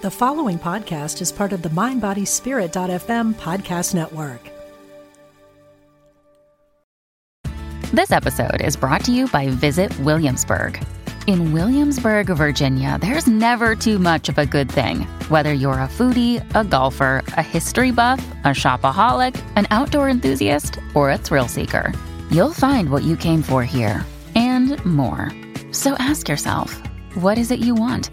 The following podcast is part of the MindBodySpirit.fm podcast network. This episode is brought to you by Visit Williamsburg. In Williamsburg, Virginia, there's never too much of a good thing. Whether you're a foodie, a golfer, a history buff, a shopaholic, an outdoor enthusiast, or a thrill seeker, you'll find what you came for here and more. So ask yourself, what is it you want?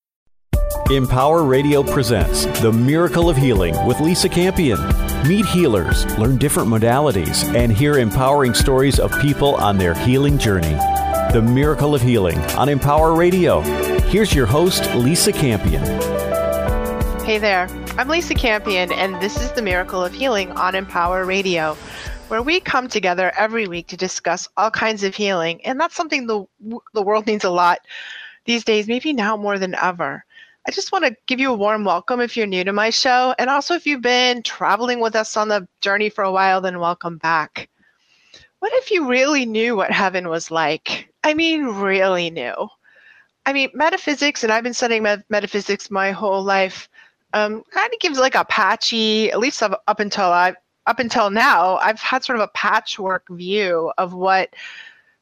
Empower Radio presents The Miracle of Healing with Lisa Campion. Meet healers, learn different modalities, and hear empowering stories of people on their healing journey. The Miracle of Healing on Empower Radio. Here's your host, Lisa Campion. Hey there, I'm Lisa Campion, and this is The Miracle of Healing on Empower Radio, where we come together every week to discuss all kinds of healing. And that's something the, the world needs a lot these days, maybe now more than ever. I just want to give you a warm welcome if you're new to my show. And also, if you've been traveling with us on the journey for a while, then welcome back. What if you really knew what heaven was like? I mean, really knew. I mean, metaphysics, and I've been studying met- metaphysics my whole life, um, kind of gives like a patchy, at least up, up until I, up until now, I've had sort of a patchwork view of what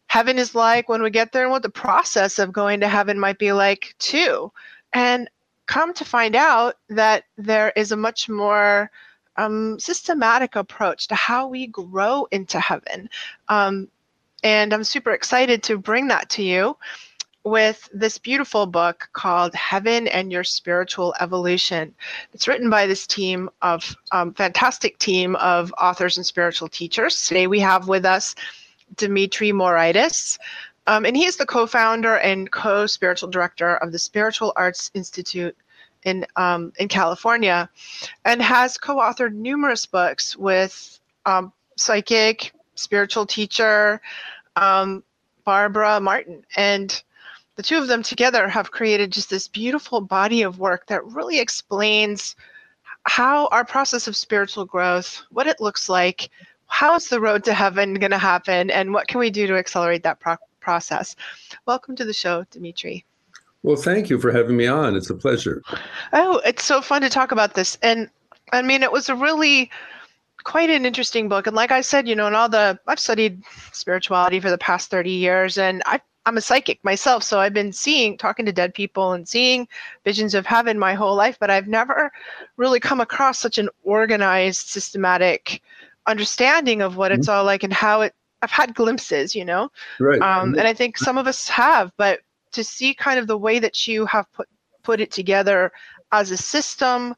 heaven is like when we get there and what the process of going to heaven might be like too and come to find out that there is a much more um, systematic approach to how we grow into heaven. Um, and I'm super excited to bring that to you with this beautiful book called Heaven and Your Spiritual Evolution. It's written by this team of um, fantastic team of authors and spiritual teachers. Today we have with us Dimitri Moraitis. Um, and he is the co-founder and co-spiritual director of the Spiritual Arts Institute in um, in California, and has co-authored numerous books with um, psychic, spiritual teacher um, Barbara Martin, and the two of them together have created just this beautiful body of work that really explains how our process of spiritual growth, what it looks like, how is the road to heaven going to happen, and what can we do to accelerate that pro- process. Welcome to the show, Dimitri. Well, thank you for having me on. It's a pleasure. Oh, it's so fun to talk about this. And I mean, it was a really quite an interesting book. And like I said, you know, in all the, I've studied spirituality for the past 30 years and I, I'm a psychic myself. So I've been seeing, talking to dead people and seeing visions of heaven my whole life, but I've never really come across such an organized, systematic understanding of what mm-hmm. it's all like and how it I've had glimpses, you know, right. Um, and I think some of us have, but to see kind of the way that you have put put it together as a system,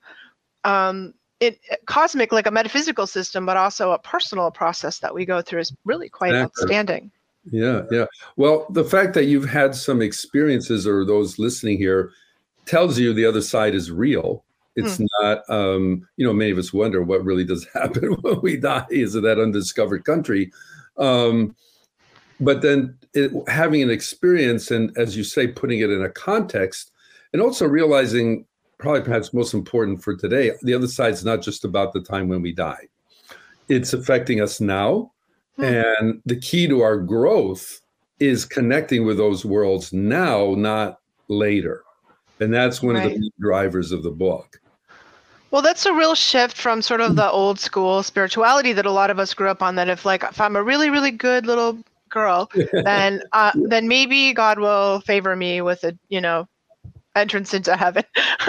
um, it cosmic like a metaphysical system, but also a personal process that we go through is really quite exactly. outstanding. Yeah, yeah. Well, the fact that you've had some experiences, or those listening here, tells you the other side is real. It's mm. not, um, you know, many of us wonder what really does happen when we die. Is it that undiscovered country? Um, but then it, having an experience and, as you say, putting it in a context, and also realizing, probably perhaps most important for today, the other side is not just about the time when we die. It's affecting us now, hmm. and the key to our growth is connecting with those worlds now, not later. And that's one right. of the drivers of the book. Well, that's a real shift from sort of the old school spirituality that a lot of us grew up on. That if like if I'm a really really good little girl, then uh, then maybe God will favor me with a you know entrance into heaven.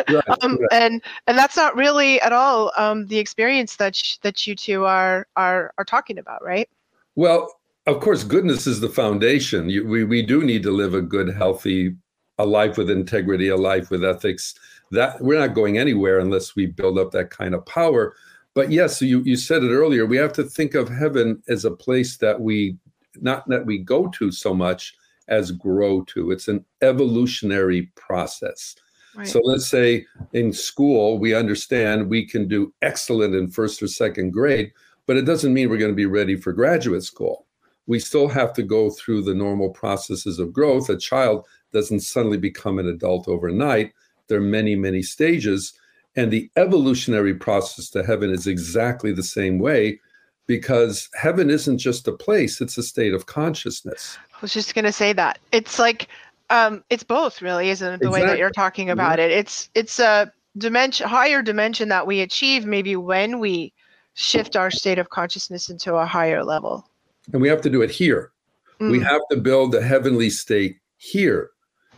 Right, um, right. And and that's not really at all um, the experience that sh- that you two are are are talking about, right? Well, of course, goodness is the foundation. You, we we do need to live a good, healthy, a life with integrity, a life with ethics that we're not going anywhere unless we build up that kind of power. But yes, you, you said it earlier, we have to think of heaven as a place that we not that we go to so much as grow to. It's an evolutionary process. Right. So let's say in school, we understand we can do excellent in first or second grade, but it doesn't mean we're going to be ready for graduate school. We still have to go through the normal processes of growth. A child doesn't suddenly become an adult overnight. There are many, many stages. And the evolutionary process to heaven is exactly the same way because heaven isn't just a place, it's a state of consciousness. I was just going to say that. It's like, um, it's both, really, isn't it? The exactly. way that you're talking about yeah. it. It's it's a dimension, higher dimension that we achieve maybe when we shift our state of consciousness into a higher level. And we have to do it here. Mm. We have to build the heavenly state here.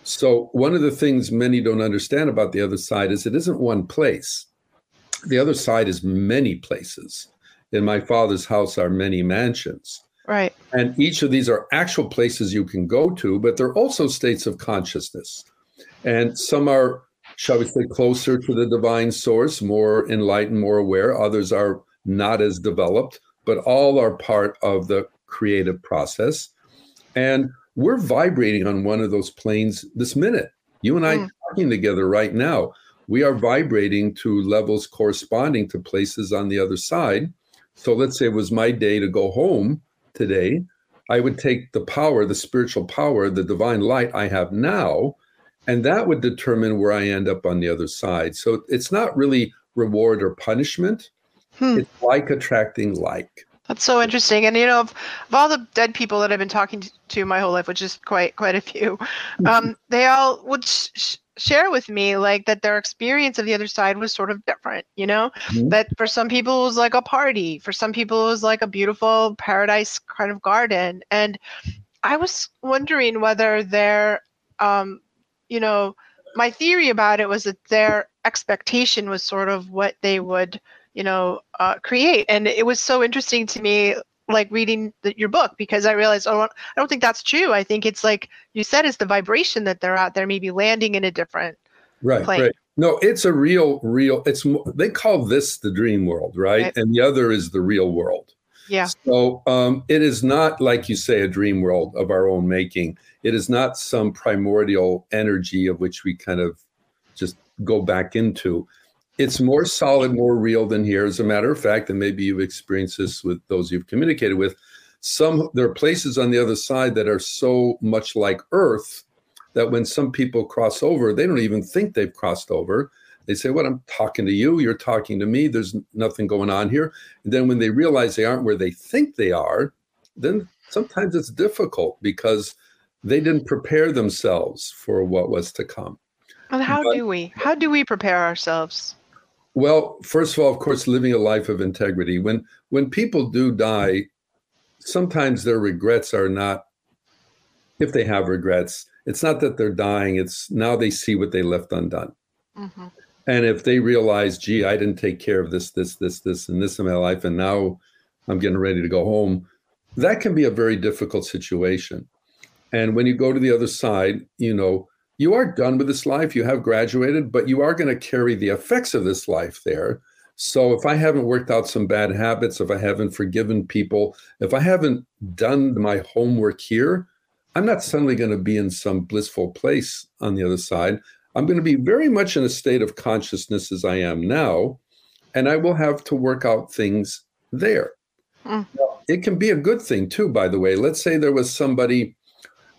So, one of the things many don't understand about the other side is it isn't one place. The other side is many places. In my father's house are many mansions. Right. And each of these are actual places you can go to, but they're also states of consciousness. And some are, shall we say, closer to the divine source, more enlightened, more aware. Others are not as developed, but all are part of the creative process. And we're vibrating on one of those planes this minute. You and I mm. talking together right now. We are vibrating to levels corresponding to places on the other side. So let's say it was my day to go home today. I would take the power, the spiritual power, the divine light I have now, and that would determine where I end up on the other side. So it's not really reward or punishment. Hmm. It's like attracting like. That's so interesting. And you know, of, of all the dead people that I've been talking to, my whole life, which is quite quite a few, um, they all would sh- share with me like that their experience of the other side was sort of different. You know, mm-hmm. that for some people it was like a party, for some people it was like a beautiful paradise kind of garden. And I was wondering whether their, um, you know, my theory about it was that their expectation was sort of what they would you know uh, create. And it was so interesting to me like reading the, your book because i realized oh i don't think that's true. I think it's like you said it's the vibration that they're out there maybe landing in a different right plane. right. No it's a real real it's they call this the dream world right, right. and the other is the real world. Yeah. So um, it is not like you say a dream world of our own making. It is not some primordial energy of which we kind of just go back into it's more solid, more real than here. As a matter of fact, and maybe you've experienced this with those you've communicated with. Some there are places on the other side that are so much like Earth that when some people cross over, they don't even think they've crossed over. They say, "What? I'm talking to you. You're talking to me. There's nothing going on here." And then when they realize they aren't where they think they are, then sometimes it's difficult because they didn't prepare themselves for what was to come. And how but, do we? How do we prepare ourselves? Well, first of all, of course, living a life of integrity. When when people do die, sometimes their regrets are not if they have regrets, it's not that they're dying, it's now they see what they left undone. Mm-hmm. And if they realize, gee, I didn't take care of this, this, this, this, and this in my life, and now I'm getting ready to go home, that can be a very difficult situation. And when you go to the other side, you know, you are done with this life. You have graduated, but you are going to carry the effects of this life there. So if I haven't worked out some bad habits, if I haven't forgiven people, if I haven't done my homework here, I'm not suddenly going to be in some blissful place on the other side. I'm going to be very much in a state of consciousness as I am now, and I will have to work out things there. Mm. Now, it can be a good thing too, by the way. Let's say there was somebody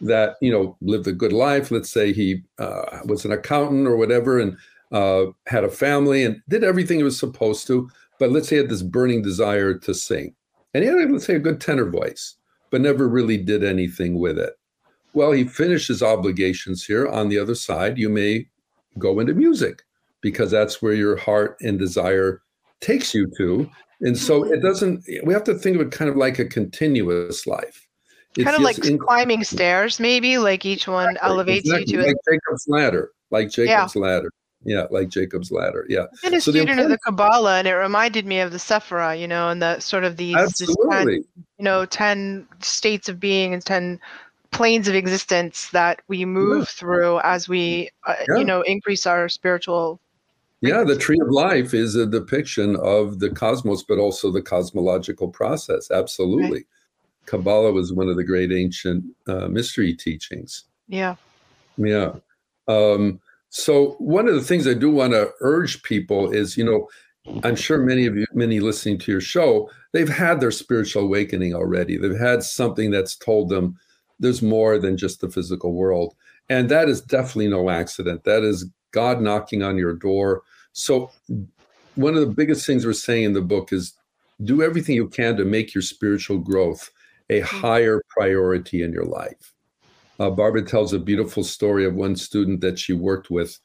that you know lived a good life. Let's say he uh, was an accountant or whatever, and uh, had a family and did everything he was supposed to. But let's say he had this burning desire to sing, and he had let's say a good tenor voice, but never really did anything with it. Well, he finished his obligations here. On the other side, you may go into music because that's where your heart and desire takes you to. And so it doesn't, we have to think of it kind of like a continuous life kind of like in- climbing stairs, maybe like each one exactly, elevates exactly. you to like Jacob's ladder, like Jacob's yeah. ladder. Yeah, like Jacob's ladder. Yeah. I've been a so student of the Kabbalah, and it reminded me of the Sephirah, you know, and the sort of these. 10, you know, ten states of being and ten planes of existence that we move yeah. through as we, uh, yeah. you know, increase our spiritual. Yeah, the tree of life is a depiction of the cosmos, but also the cosmological process. Absolutely. Right. Kabbalah was one of the great ancient uh, mystery teachings. Yeah. Yeah. Um, so one of the things I do want to urge people is, you know, I'm sure many of you, many listening to your show, they've had their spiritual awakening already. They've had something that's told them there's more than just the physical world. And that is definitely no accident. That is God knocking on your door. So, one of the biggest things we're saying in the book is do everything you can to make your spiritual growth a mm-hmm. higher priority in your life. Uh, Barbara tells a beautiful story of one student that she worked with,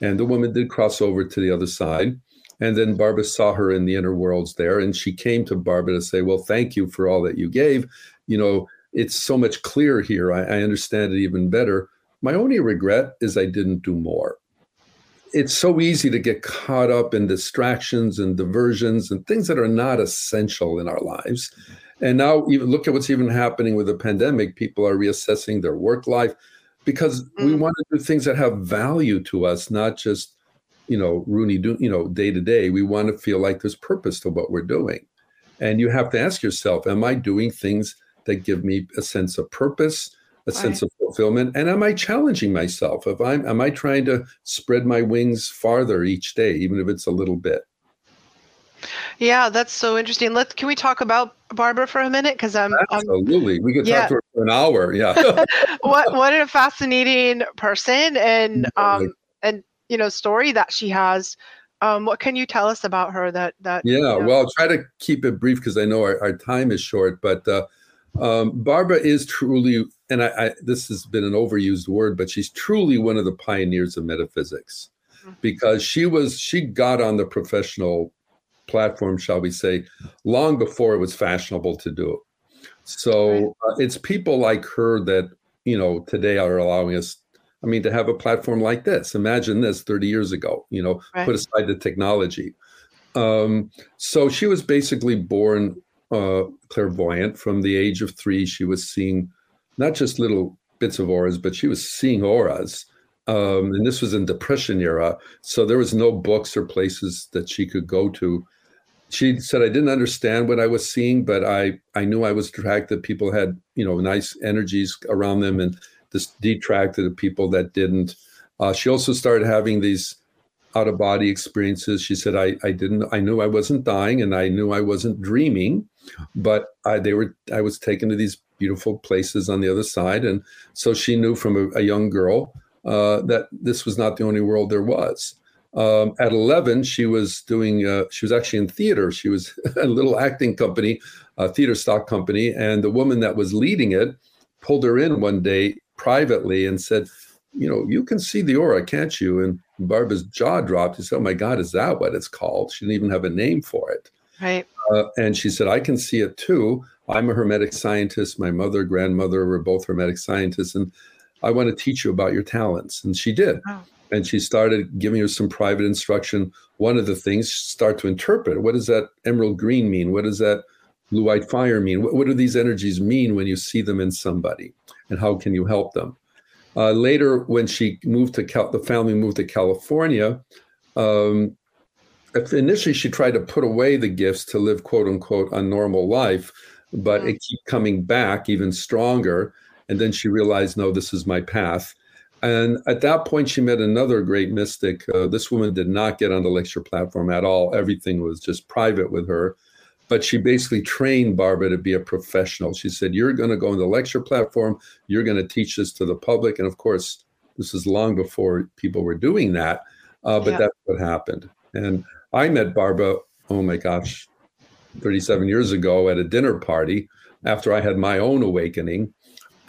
and the woman did cross over to the other side. And then Barbara saw her in the inner worlds there, and she came to Barbara to say, Well, thank you for all that you gave. You know, it's so much clearer here. I, I understand it even better. My only regret is I didn't do more. It's so easy to get caught up in distractions and diversions and things that are not essential in our lives. And now, even look at what's even happening with the pandemic. People are reassessing their work life because mm. we want to do things that have value to us, not just you know Rooney, do, you know, day to day. We want to feel like there's purpose to what we're doing, and you have to ask yourself: Am I doing things that give me a sense of purpose? a sense of fulfillment and am i challenging myself if i'm am i trying to spread my wings farther each day even if it's a little bit yeah that's so interesting. Let's can we talk about barbara for a minute? Because i'm absolutely. I'm, we could yeah. talk to her for an hour. Yeah. What what a fascinating person and um and you know story that she has. Um, what can you tell us about her that that yeah. you know? well I'll try to keep it brief because i know our, our, time is short but uh, um, barbara is truly and I, I, this has been an overused word, but she's truly one of the pioneers of metaphysics mm-hmm. because she was she got on the professional platform, shall we say, long before it was fashionable to do it. So uh, it's people like her that you know today are allowing us. I mean, to have a platform like this. Imagine this 30 years ago. You know, right. put aside the technology. Um, so she was basically born uh, clairvoyant. From the age of three, she was seeing not just little bits of auras, but she was seeing auras. Um, and this was in depression era, so there was no books or places that she could go to. She said, "I didn't understand what I was seeing, but I I knew I was attracted. People had you know nice energies around them, and this detracted the people that didn't." Uh, she also started having these out of body experiences. She said, I, I didn't, I knew I wasn't dying and I knew I wasn't dreaming, but I, they were, I was taken to these beautiful places on the other side. And so she knew from a, a young girl uh, that this was not the only world there was. Um, at 11, she was doing, uh, she was actually in theater. She was a little acting company, a theater stock company. And the woman that was leading it pulled her in one day privately and said, You know, you can see the aura, can't you? And Barbara's jaw dropped. She said, Oh my God, is that what it's called? She didn't even have a name for it. Right. Uh, and she said, I can see it too. I'm a hermetic scientist. My mother, grandmother were both hermetic scientists. And I want to teach you about your talents. And she did. Wow. And she started giving her some private instruction. One of the things, start to interpret what does that emerald green mean? What does that blue white fire mean? What, what do these energies mean when you see them in somebody? And how can you help them? Uh, later, when she moved to Cal- the family moved to California, um, initially she tried to put away the gifts to live quote unquote a normal life but it kept coming back even stronger. And then she realized, no, this is my path. And at that point, she met another great mystic. Uh, this woman did not get on the lecture platform at all. Everything was just private with her. But she basically trained Barbara to be a professional. She said, You're going to go on the lecture platform, you're going to teach this to the public. And of course, this is long before people were doing that. Uh, but yeah. that's what happened. And I met Barbara, oh my gosh, 37 years ago at a dinner party after I had my own awakening.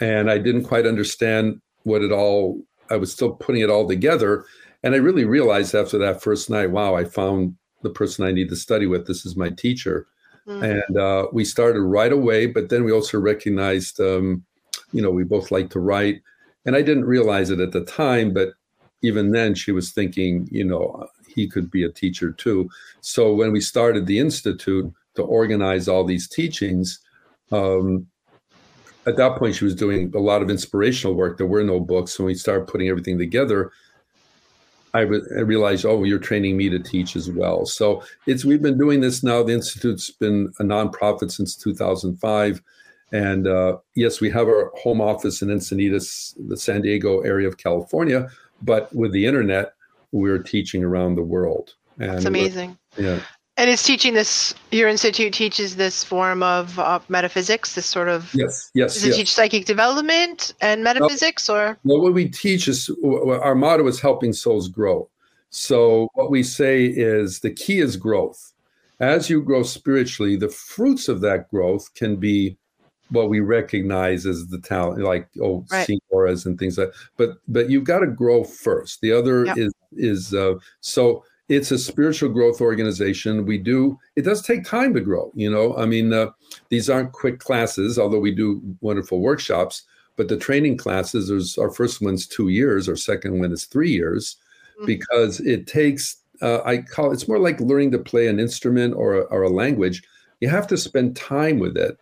And I didn't quite understand what it all, I was still putting it all together. And I really realized after that first night, wow, I found the person I need to study with. This is my teacher. Mm-hmm. And uh, we started right away, but then we also recognized, um, you know, we both like to write. And I didn't realize it at the time, but even then she was thinking, you know, he could be a teacher too. So when we started the Institute, to organize all these teachings. Um, at that point, she was doing a lot of inspirational work. There were no books. So when we started putting everything together, I, I realized, oh, you're training me to teach as well. So it's we've been doing this now. The institute's been a nonprofit since 2005, And uh, yes, we have our home office in Encinitas, the San Diego area of California, but with the internet, we're teaching around the world. And That's amazing. Yeah. And it's teaching this. Your institute teaches this form of uh, metaphysics. This sort of yes, yes. Does it yes. teach psychic development and metaphysics, no, or well, what we teach is our motto is helping souls grow. So what we say is the key is growth. As you grow spiritually, the fruits of that growth can be what we recognize as the talent, like oh, right. auras and things like. But but you've got to grow first. The other yep. is is uh, so it's a spiritual growth organization. We do it does take time to grow. You know, I mean, uh, these aren't quick classes, although we do wonderful workshops. But the training classes, there's our first one's two years, our second one is three years, mm-hmm. because it takes. Uh, I call it's more like learning to play an instrument or a, or a language. You have to spend time with it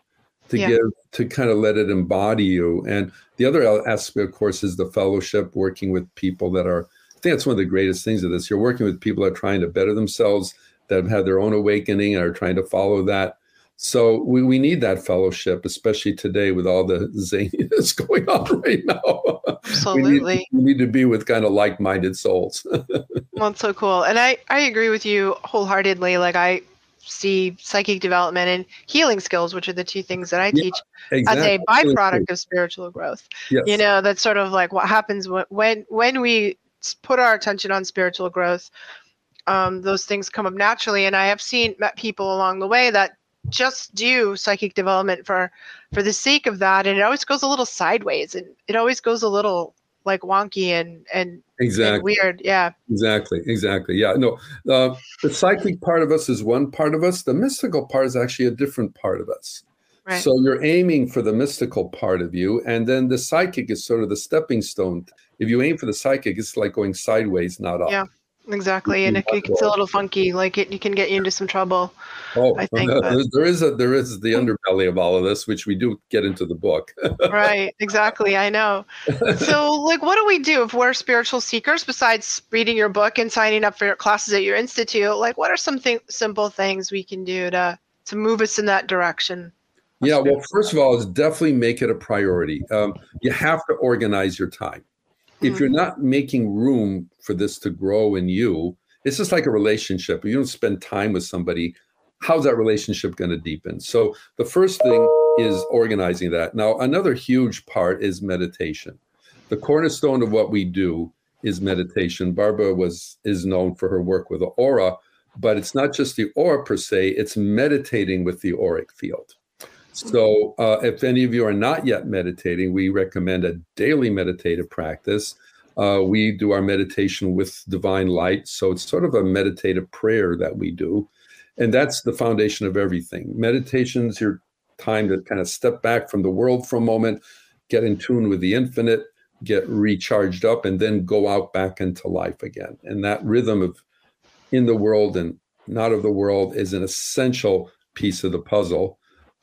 to yeah. give to kind of let it embody you. And the other aspect, of course, is the fellowship, working with people that are. I think that's one of the greatest things of this. You're working with people that are trying to better themselves, that have had their own awakening and are trying to follow that. So we, we need that fellowship, especially today with all the zaniness going on right now. Absolutely. we, need, we need to be with kind of like-minded souls. well, it's so cool. And I, I agree with you wholeheartedly. Like I see psychic development and healing skills, which are the two things that I yeah, teach exactly. as a byproduct of spiritual growth. Yes. You know, that's sort of like what happens when when when we put our attention on spiritual growth. Um, those things come up naturally, and I have seen met people along the way that just do psychic development for for the sake of that, and it always goes a little sideways, and it always goes a little like wonky and and exactly and weird. Yeah. exactly exactly. Yeah no uh, the psychic part of us is one part of us. The mystical part is actually a different part of us. Right. so you're aiming for the mystical part of you and then the psychic is sort of the stepping stone if you aim for the psychic it's like going sideways not up. Yeah exactly and it, it's a little funky like it, it can get you into some trouble oh i think there is a there is the underbelly of all of this which we do get into the book. Right exactly i know. So like what do we do if we're spiritual seekers besides reading your book and signing up for your classes at your institute? Like what are some th- simple things we can do to to move us in that direction? Yeah well first of all is definitely make it a priority. Um, you have to organize your time if mm-hmm. you're not making room for this to grow in you, it's just like a relationship. If you don't spend time with somebody, how's that relationship going to deepen? So the first thing is organizing that. Now, another huge part is meditation. The cornerstone of what we do is meditation. Barbara was is known for her work with the aura, but it's not just the aura per se, it's meditating with the auric field. So, uh, if any of you are not yet meditating, we recommend a daily meditative practice. Uh, we do our meditation with divine light. So, it's sort of a meditative prayer that we do. And that's the foundation of everything. Meditation is your time to kind of step back from the world for a moment, get in tune with the infinite, get recharged up, and then go out back into life again. And that rhythm of in the world and not of the world is an essential piece of the puzzle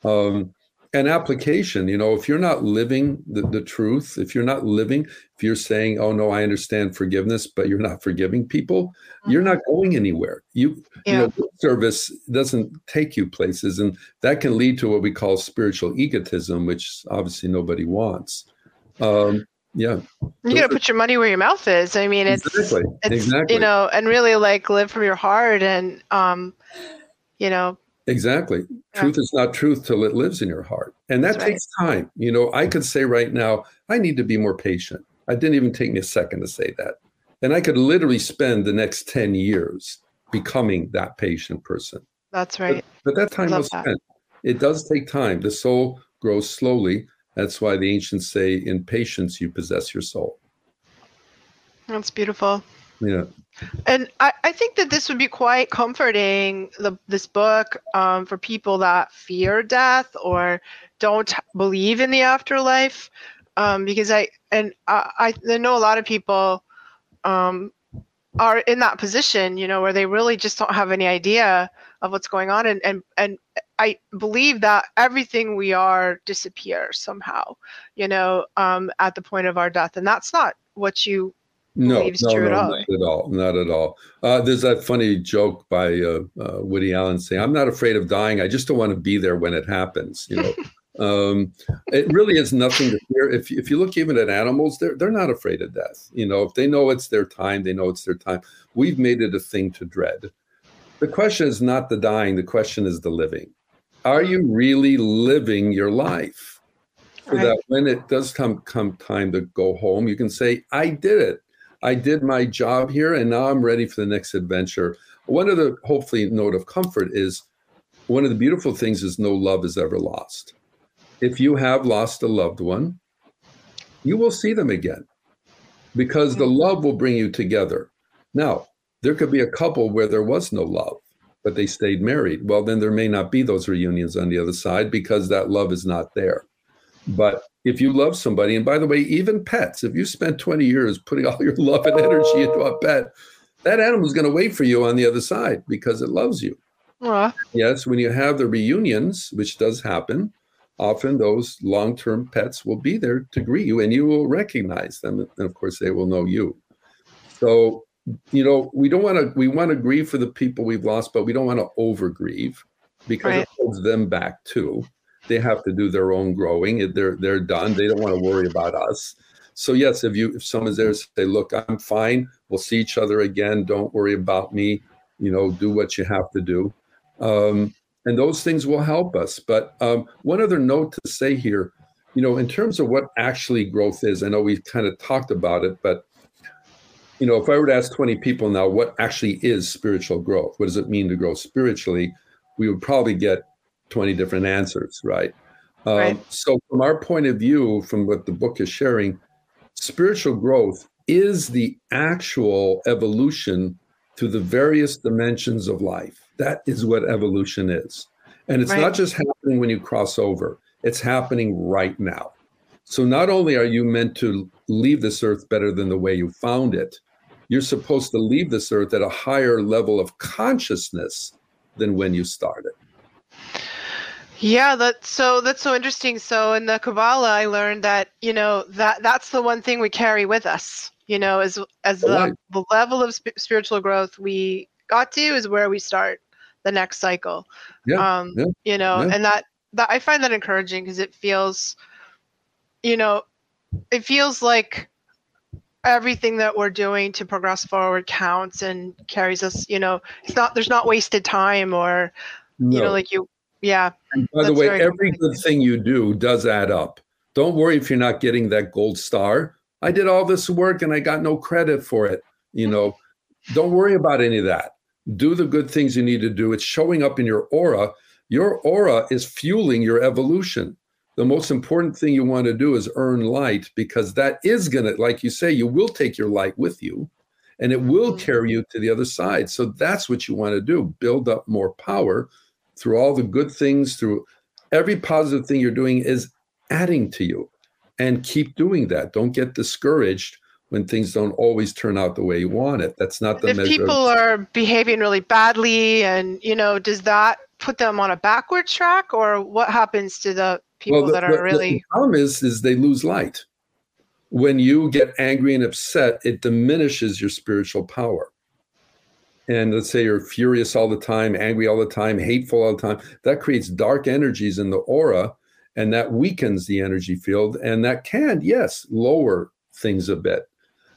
um, and application you know if you're not living the, the truth if you're not living if you're saying oh no i understand forgiveness but you're not forgiving people mm-hmm. you're not going anywhere you yeah. you know service doesn't take you places and that can lead to what we call spiritual egotism which obviously nobody wants um, yeah you got to put your money where your mouth is i mean it's, exactly. it's exactly. you know and really like live from your heart and um you know Exactly. Yeah. Truth is not truth till it lives in your heart. And that That's takes right. time. You know, I could say right now, I need to be more patient. I didn't even take me a second to say that. And I could literally spend the next 10 years becoming that patient person. That's right. But, but that time was that. spent. It does take time. The soul grows slowly. That's why the ancients say, in patience, you possess your soul. That's beautiful. Yeah. And I, I think that this would be quite comforting, the, this book, um, for people that fear death or don't believe in the afterlife. Um, because I, and I, I know a lot of people um, are in that position, you know, where they really just don't have any idea of what's going on. And, and, and I believe that everything we are disappears somehow, you know, um, at the point of our death. And that's not what you no, no, no, not at all. Not at all. Uh, there's that funny joke by uh, uh, Woody Allen saying, "I'm not afraid of dying. I just don't want to be there when it happens." You know, Um, it really is nothing to fear. If, if you look even at animals, they're, they're not afraid of death. You know, if they know it's their time, they know it's their time. We've made it a thing to dread. The question is not the dying, the question is the living. Are you really living your life? So right. that when it does come come time to go home, you can say, I did it. I did my job here and now I'm ready for the next adventure. One of the hopefully note of comfort is one of the beautiful things is no love is ever lost. If you have lost a loved one, you will see them again because the love will bring you together. Now, there could be a couple where there was no love, but they stayed married. Well, then there may not be those reunions on the other side because that love is not there. But if you love somebody, and by the way, even pets, if you spent 20 years putting all your love and energy into a pet, that animal is going to wait for you on the other side because it loves you. Aww. Yes, when you have the reunions, which does happen, often those long term pets will be there to greet you and you will recognize them. And of course, they will know you. So you know, we don't want to we want to grieve for the people we've lost, but we don't want to over grieve because right. it holds them back too. They have to do their own growing. They're they're done. They don't want to worry about us. So yes, if you if someone's there, say, look, I'm fine. We'll see each other again. Don't worry about me. You know, do what you have to do. Um, and those things will help us. But um, one other note to say here, you know, in terms of what actually growth is, I know we've kind of talked about it, but you know, if I were to ask 20 people now what actually is spiritual growth, what does it mean to grow spiritually, we would probably get 20 different answers, right? Um, right. So, from our point of view, from what the book is sharing, spiritual growth is the actual evolution through the various dimensions of life. That is what evolution is. And it's right. not just happening when you cross over, it's happening right now. So, not only are you meant to leave this earth better than the way you found it, you're supposed to leave this earth at a higher level of consciousness than when you started. Yeah, that's so that's so interesting. So in the Kabbalah, I learned that you know that that's the one thing we carry with us. You know, as as the, right. the level of sp- spiritual growth we got to is where we start the next cycle. Yeah, um, yeah you know, yeah. and that that I find that encouraging because it feels, you know, it feels like everything that we're doing to progress forward counts and carries us you know it's not there's not wasted time or no. you know like you yeah and by the way every good thing you do does add up. Don't worry if you're not getting that gold star. I did all this work and i got no credit for it you know. Don't worry about any of that. Do the good things you need to do. It's showing up in your aura. Your aura is fueling your evolution. The most important thing you want to do is earn light because that is going to, like you say, you will take your light with you and it will mm-hmm. carry you to the other side. So that's what you want to do build up more power through all the good things, through every positive thing you're doing is adding to you. And keep doing that. Don't get discouraged when things don't always turn out the way you want it. That's not the if measure. If people are behaving really badly, and you know, does that put them on a backward track, or what happens to the people well, the, that are the, really the problem is is they lose light when you get angry and upset it diminishes your spiritual power and let's say you're furious all the time angry all the time hateful all the time that creates dark energies in the aura and that weakens the energy field and that can yes lower things a bit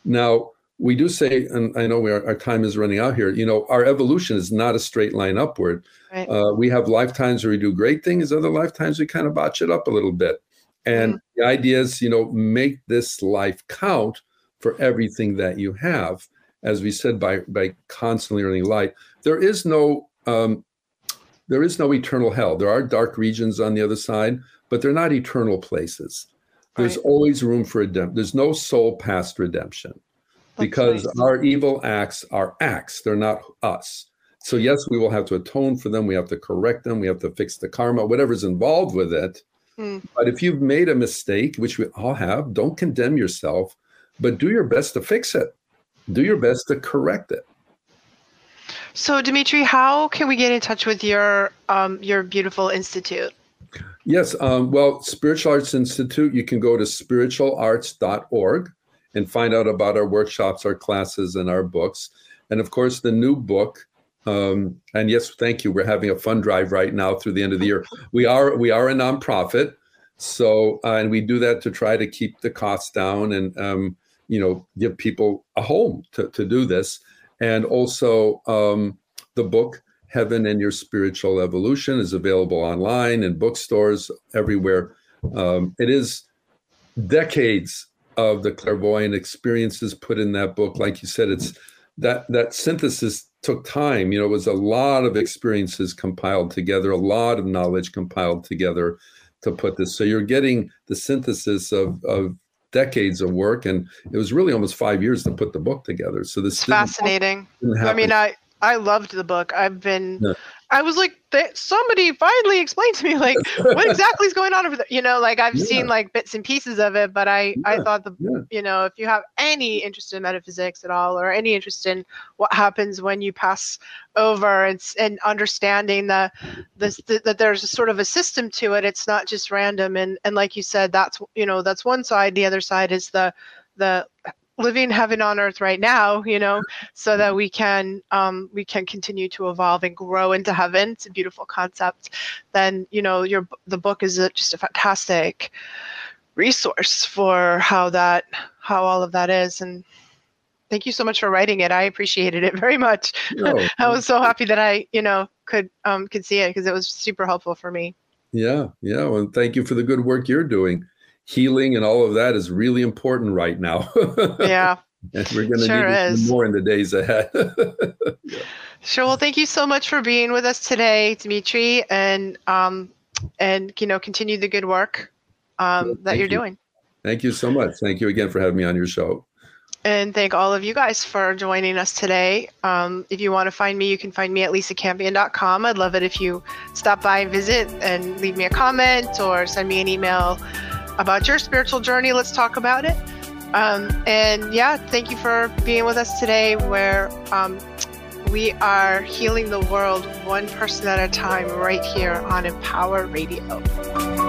now we do say, and I know are, our time is running out here. You know, our evolution is not a straight line upward. Right. Uh, we have lifetimes where we do great things, other lifetimes we kind of botch it up a little bit. And mm. the idea is, you know, make this life count for everything that you have. As we said, by by constantly earning light, there is no um, there is no eternal hell. There are dark regions on the other side, but they're not eternal places. There's right. always room for redemption. There's no soul past redemption because nice. our evil acts are acts, they're not us. So, yes, we will have to atone for them. We have to correct them. We have to fix the karma, whatever's involved with it. Mm. But if you've made a mistake, which we all have, don't condemn yourself, but do your best to fix it. Do your best to correct it. So, Dimitri, how can we get in touch with your um, your beautiful institute? Yes, um, well, Spiritual Arts Institute, you can go to spiritualarts.org and find out about our workshops, our classes, and our books. And of course, the new book. Um, and yes, thank you. We're having a fund drive right now through the end of the year. We are we are a nonprofit, So, uh, and we do that to try to keep the costs down and, um, you know, give people a home to, to do this. And also, um, the book, Heaven and Your Spiritual Evolution, is available online in bookstores everywhere. Um, it is decades of the clairvoyant experiences put in that book. Like you said, it's that that synthesis took time. You know, it was a lot of experiences compiled together, a lot of knowledge compiled together to put this. So you're getting the synthesis of of decades of work, and it was really almost five years to put the book together. So this fascinating. I mean, I I loved the book. I've been yeah. I was like, somebody finally explained to me like what exactly is going on over there. You know, like I've yeah. seen like bits and pieces of it, but I yeah. I thought the yeah. you know if you have any interest in metaphysics at all or any interest in what happens when you pass over and and understanding the this the, that there's a sort of a system to it. It's not just random and and like you said, that's you know that's one side. The other side is the the living heaven on earth right now you know so that we can um, we can continue to evolve and grow into heaven. It's a beautiful concept. Then you know your the book is a, just a fantastic resource for how that how all of that is. And thank you so much for writing it. I appreciated it very much. I was so happy that i you know could um could see it because it was super helpful for me. Yeah yeah well thank you for the good work you're doing healing and all of that is really important right now. yeah. And we're going to sure need is. more in the days ahead. yeah. Sure. Well, thank you so much for being with us today, Dimitri, and um, and you know continue the good work um, that you're you. doing. Thank you so much. Thank you again for having me on your show. And thank all of you guys for joining us today. Um, if you want to find me, you can find me at lisacampion.com. I'd love it if you stop by and visit and leave me a comment or send me an email about your spiritual journey. Let's talk about it. Um, and yeah, thank you for being with us today, where um, we are healing the world one person at a time right here on Empower Radio.